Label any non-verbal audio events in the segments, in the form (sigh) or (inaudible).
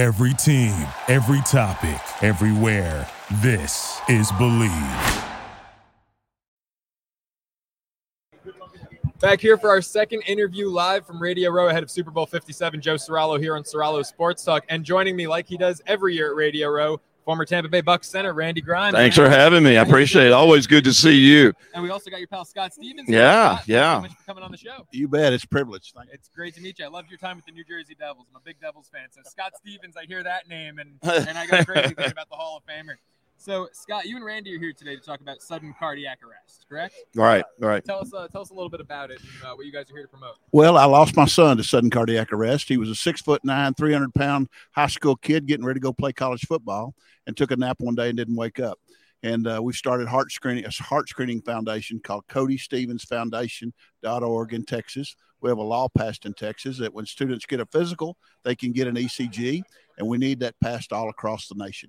Every team, every topic, everywhere. This is Bleav. Back here for our second interview live from Radio Row ahead of Super Bowl 57. Joe Soralo here on Soralo Sports Talk. And joining me, like he does every year at Radio Row, former Tampa Bay Bucks center Randy Grimes. Thanks for having me. I appreciate it. Always good to see you. And we also got your pal Scott Stephens. Yeah, Scott, yeah. Thanks so much for coming on the show. You bet. It's a privilege. Thank. It's great to meet you. I loved your time with the New Jersey Devils. I'm a big Devils fan. So Scott Stevens, I hear that name, and (laughs) and I got crazy thinking about the Hall of Famer. So Scott, you and Randy are here today to talk about sudden cardiac arrest, correct? Right, right. Tell us, uh, tell us a little bit about it and uh, what you guys are here to promote. Well, I lost my son to sudden cardiac arrest. He was a six foot nine, 300 pound high school kid getting ready to go play college football and took a nap one day and didn't wake up. And uh, we started heart screening, a heart screening foundation called Cody Stephens Foundation.org in Texas. We have a law passed in Texas that when students get a physical, they can get an ECG, and we need that passed all across the nation.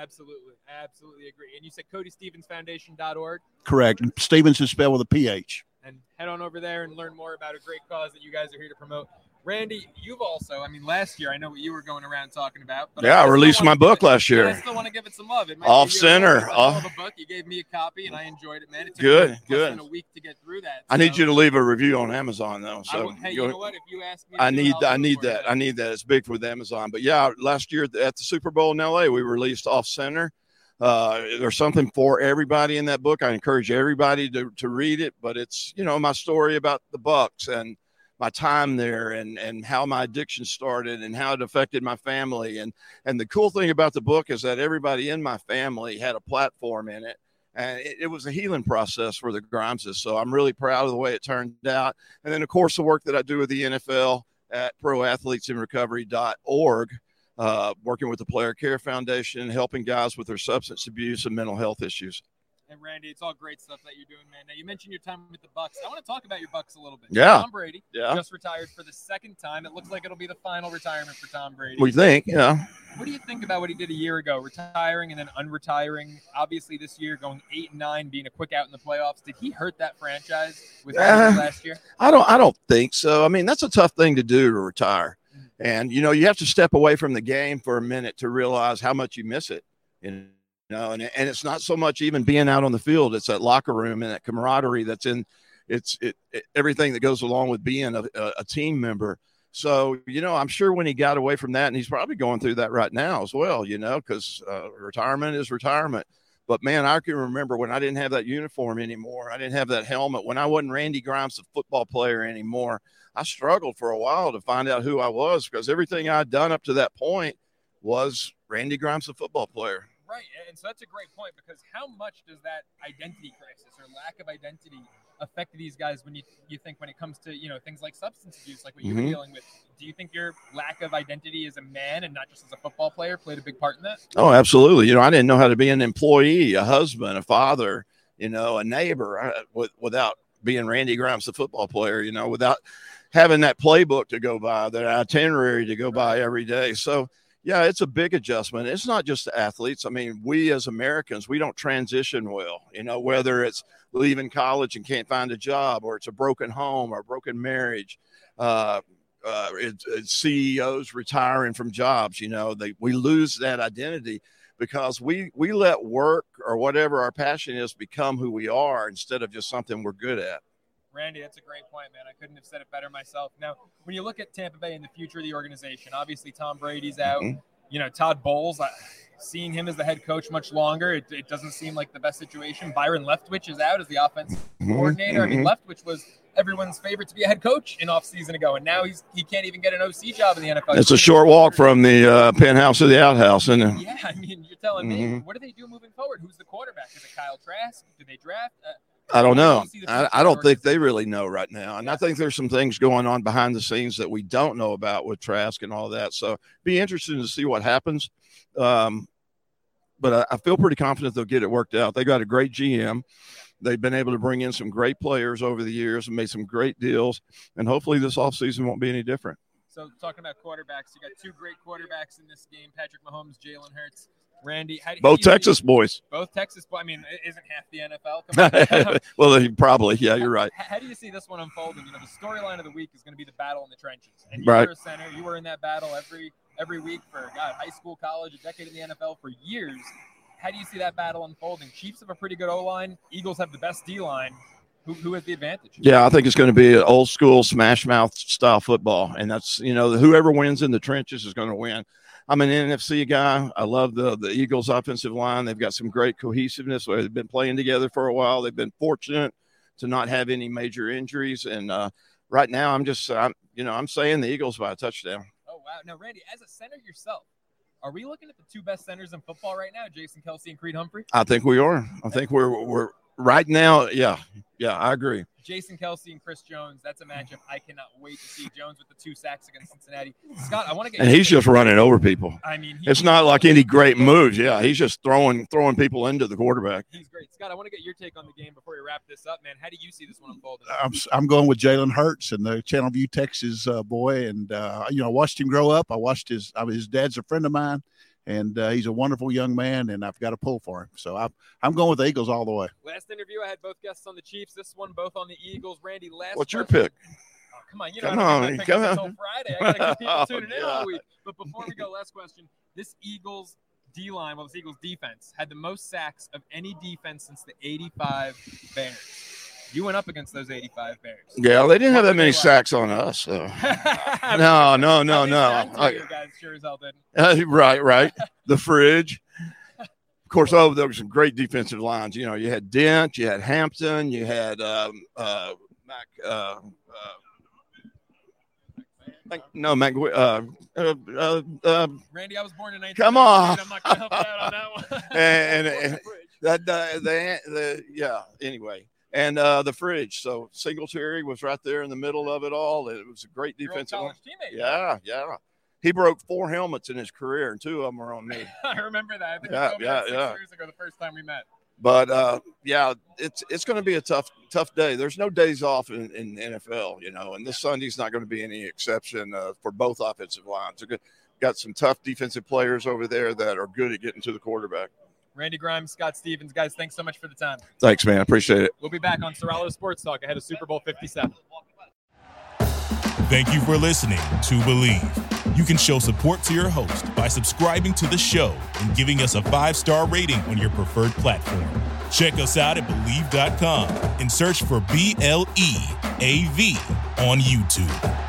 Absolutely, absolutely agree. And you said CodyStephensFoundation.org. Correct. Stephens is spelled with a PH. and head on over there and learn more about a great cause that you guys are here to promote. Randy, you've also, I mean, last year I know what you were going around talking about. But Yeah, I still released my book it- last but I still want to give it some love. It might Off be center, off- of a book. You gave me a copy and I enjoyed it, man. It took Good, me good. a week to get through that. I need you to leave a review on Amazon though. So will- hey, you know what? If you ask me, I need I need that. I need that. It's big with Amazon. But yeah, last year at the Super Bowl in LA, we released Off Center. Uh, there's something for everybody in that book. I encourage everybody to, to read it. But it's you know my story about the Bucks and my time there and and how my addiction started and how it affected my family and and the cool thing about the book is that everybody in my family had a platform in it and it, it was a healing process for the Grimeses. So I'm really proud of the way it turned out. And then, of course, the work that I do with the NFL at proathletesinrecovery.org, uh, working with the Player Care Foundation, helping guys with their substance abuse and mental health issues. And Randy, it's all great stuff that you're doing, man. Now you mentioned your time with the Bucks. I want to talk about your Bucks a little bit. Yeah. Tom Brady Yeah. just retired for the second time. It looks like it'll be the final retirement for Tom Brady. We think, yeah. What do you think about what he did a year ago, retiring and then unretiring? Obviously, this year going eight and nine, being a quick out in the playoffs. Did he hurt that franchise with what Uh, last year? I don't I don't think so. I mean, that's a tough thing to do to retire. And you know, you have to step away from the game for a minute to realize how much you miss it. You know, and and it's not so much even being out on the field, it's that locker room and that camaraderie that's in it's it, it everything that goes along with being a, a, team member. So, you know, I'm sure when he got away from that, and he's probably going through that right now as well, you know, because uh, retirement is retirement. But man, I can remember when I didn't have that uniform anymore. I didn't have that helmet. When I wasn't Randy Grimes, the football player anymore, I struggled for a while to find out who I was because everything I'd done up to that point was Randy Grimes, the football player. Right, and so that's a great point because how much does that identity crisis or lack of identity affect these guys when you you think when it comes to you know things like substance abuse, like what you were Mhm. dealing with? Do you think your lack of identity as a man and not just as a football player played a big part in that? Oh, absolutely. You know, I didn't know how to be an employee, a husband, a father, you know, a neighbor uh, with, without being Randy Grimes, the football player, you know, without having that playbook to go by, that itinerary to go by every day. So, yeah, it's a big adjustment. It's not just the athletes. I mean, we as Americans, we don't transition well, you know, whether it's leaving college and can't find a job or it's a broken home or a broken marriage. Uh, uh, it's, it's CEOs retiring from jobs, you know, they, we lose that identity because we, we let work or whatever our passion is become who we are instead of just something we're good at. Randy, that's a great point, man. I couldn't have said it better myself. Now, when you look at Tampa Bay and the future of the organization, obviously Tom Brady's out. Mhm. You know, Todd Bowles, I, seeing him as the head coach much longer, it, it doesn't seem like the best situation. Byron Leftwich is out as the offensive coordinator. I mean, Leftwich was everyone's favorite to be a head coach in off season ago, and now he's he can't even get an OC job in the NFL. It's a short walk from the uh, penthouse to the outhouse, isn't it? Yeah, I mean, you're telling me, Mhm. what do they do moving forward? Who's the quarterback? Is it Kyle Trask? Do they draft? Uh, I don't know. you see the I, I don't think they really know right now. And I think there's some things going on behind the scenes that we don't know about with Trask and all that. So be interesting to see what happens. Um, but I, I feel pretty confident they'll get it worked out. They got a great GM. They've been able to bring in some great players over the years and made some great deals. And hopefully this offseason won't be any different. So talking about quarterbacks, you got two great quarterbacks in this game: Patrick Mahomes, Jalen Hurts. Randy, how Both do you Texas see- boys. both Texas. Boys. I mean, it isn't half the NFL. (laughs) Well, probably. Yeah, you're right. How, how do you see this one unfolding? You know, the storyline of the week is going to be the battle in the trenches, and you Right. were a center. You were in that battle every every week for God, high school, college, a decade in the NFL for years. How do you see that battle unfolding? Chiefs have a pretty good O line. Eagles have the best D line. Who, who has the advantage? Yeah, I think it's going to be an old school smash mouth style football, and that's you know whoever wins in the trenches is going to win. I'm an NFC guy. I love the the Eagles' offensive line. They've got some great cohesiveness. They've been playing together for a while. They've been fortunate to not have any major injuries, and uh, right now I'm just I'm you know I'm saying the Eagles by a touchdown. Oh wow! Now, Randy, as a center yourself, are we looking at the two best centers in football right now, Jason Kelce and Creed Humphrey? I think we are. I think we're we're right now. Yeah, yeah, I agree. Jason Kelce and Chris Jones. That's a matchup I cannot wait to see. Jones with the two sacks against Cincinnati. Scott, I want to get. And he's just running over people. I mean, he, It's not like any great moves. Yeah, he's just throwing throwing people into the quarterback. He's great, Scott. I want to get your take on the game before we wrap this up, man. How do you see this one unfolding? I'm I'm going with Jalen Hurts and the Channelview, Texas uh, boy, and uh, you know I watched him grow up. I watched his I mean, his dad's a friend of mine, and uh, he's a wonderful young man, and I've got a pull for him. So I'm I'm going with the Eagles all the way. Last interview, I had both guests on the Chiefs. This one, both on the Eagles. Randy, last. What's your pick? Oh, come on, you Come know, I don't on, get come on. until Friday. I gotta keep people (laughs) Oh, in all week. But before we go, last question: This Eagles D line, well, this Eagles defense had the most sacks of any defense since the '85 Bears. You went up against those '85 Bears. Yeah, they didn't have that many sacks on us. So. no, No, no, no. I- You guys sure as hell didn't. Uh, right, right. The fridge. Of course, oh, there were some great defensive lines. You know, you had Dent, you had Hampton, you had um, uh, Mac. Uh, uh, no, Mac. Uh, uh, uh, uh, Randy, I was born in 19. Come on. I'm not gonna help out on that one. (laughs) And- the and- (laughs) that the, the the yeah. Anyway, and uh, the fridge. So Singletary was right there in the middle of it all. It was a great defensive. teammate. Yeah, yeah. He broke four helmets in his career, and two of them were on me. (laughs) I remember that. I think Yeah, you told me yeah, six yeah. years ago, the first time we met. But uh, yeah, it's it's going to be a tough tough day. There's no days off in, in NFL, you know, and this Sunday's not going to be any exception uh, for both offensive lines. They're good. Got some tough defensive players over there that are good at getting to the quarterback. Randy Grimes, Scott Stephens, guys, thanks so much for the time. Thanks, man. I appreciate it. We'll be back on Soralo Sports Talk ahead of Super Bowl 57. Thank you for listening to Bleav. You can show support to your host by subscribing to the show and giving us a five star rating on your preferred platform. Check us out at Bleav.com and search for B L E A V on YouTube.